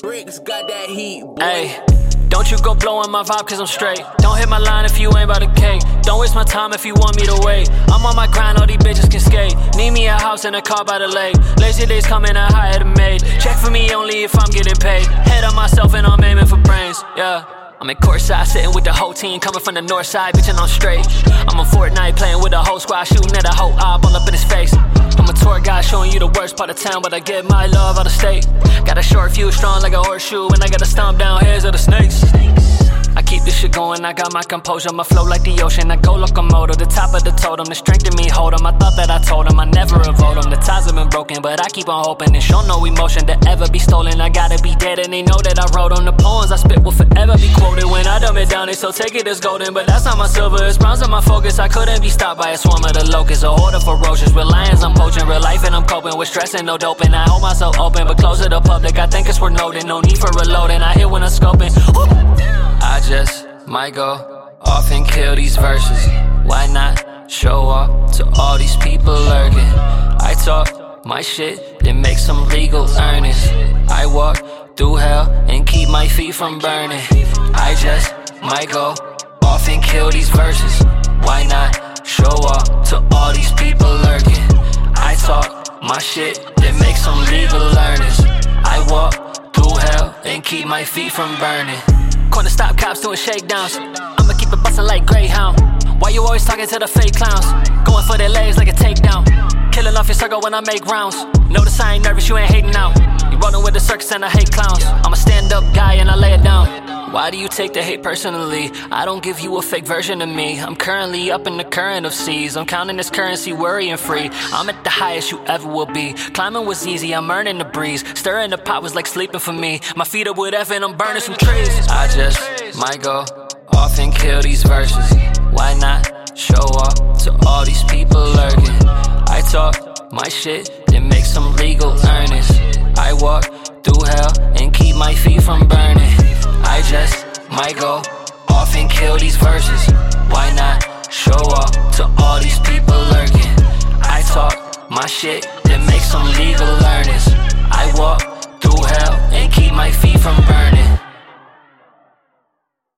Snakes got that heat, boy. Hey, don't you go blowing my vibe cause I'm straight. Don't hit my line if you ain't about the cake. Don't waste my time if you want me to wait. I'm on my grind, all these bitches can skate. Need me a house and a car by the lake. Lazy days coming, I hired a maid. Check for me only if I'm getting paid. Head on myself and I'm aiming for brains, yeah. I'm in courtside, sitting with the whole team, coming from the north side, bitchin' on straight. I'm on Fortnite, playing with the whole squad, shooting at a whole eye, all up in his face. I'm a tour guide, showing you the worst part of town, but I get my love out of state. Short fuse, strong like a horseshoe, and I gotta stomp down heads of the snakes. I keep this shit going, I got my composure, my flow like the ocean. I go locomotive, the top of the totem, the strength in me hold 'em. I thought that I told 'em I never avoid 'em. The ties have been broken, but I keep on hoping and show no emotion to ever be stolen. I gotta be dead, and they know that I wrote on the poems I spit will forever be quoted. When I dumb it down, they still take it as golden, but that's not my silver. It's bronze on my focus. I couldn't be stopped by a swarm of the locusts, a horde of ferocious. With lions, I'm poaching real life, and I'm coping with stress and no doping. I hold myself open, but close to the public. I think it's worth noting. No need for reloading. I hit when I'm scoping. I just might go off and kill these verses. Why not show up to all these people lurking? I talk my shit, then make some legal earnings. I walk through hell and keep my feet from burning. I just might go off and kill these verses. Why not show up to all these people lurking? I talk my shit, then make some legal earnings. I walk through hell and keep my feet from burning. Corner stop cops doing shakedowns. I'ma keep it bustin' like Greyhound. Why you always talking to the fake clowns? Going for their legs like a takedown. Killing off your circle when I make rounds. Notice I ain't nervous, you ain't hating now. You running with the circus and I hate clowns. I'm a stand up guy and I lay it down. Why do you take the hate personally? I don't give you a fake version of me. I'm currently up in the current of seas. I'm counting this currency, worrying free. I'm at the highest you ever will be. Climbing was easy, I'm earning the breeze. Stirring the pot was like sleeping for me. My feet up with F and I'm burning some trees. I just might go off and kill these verses. Why not show up to all these people lurking? I talk my shit, then make some legal earnings. Might go off and kill these verses. Why not show up to all these people lurking? I talk my shit, then make some legal earnings. I walk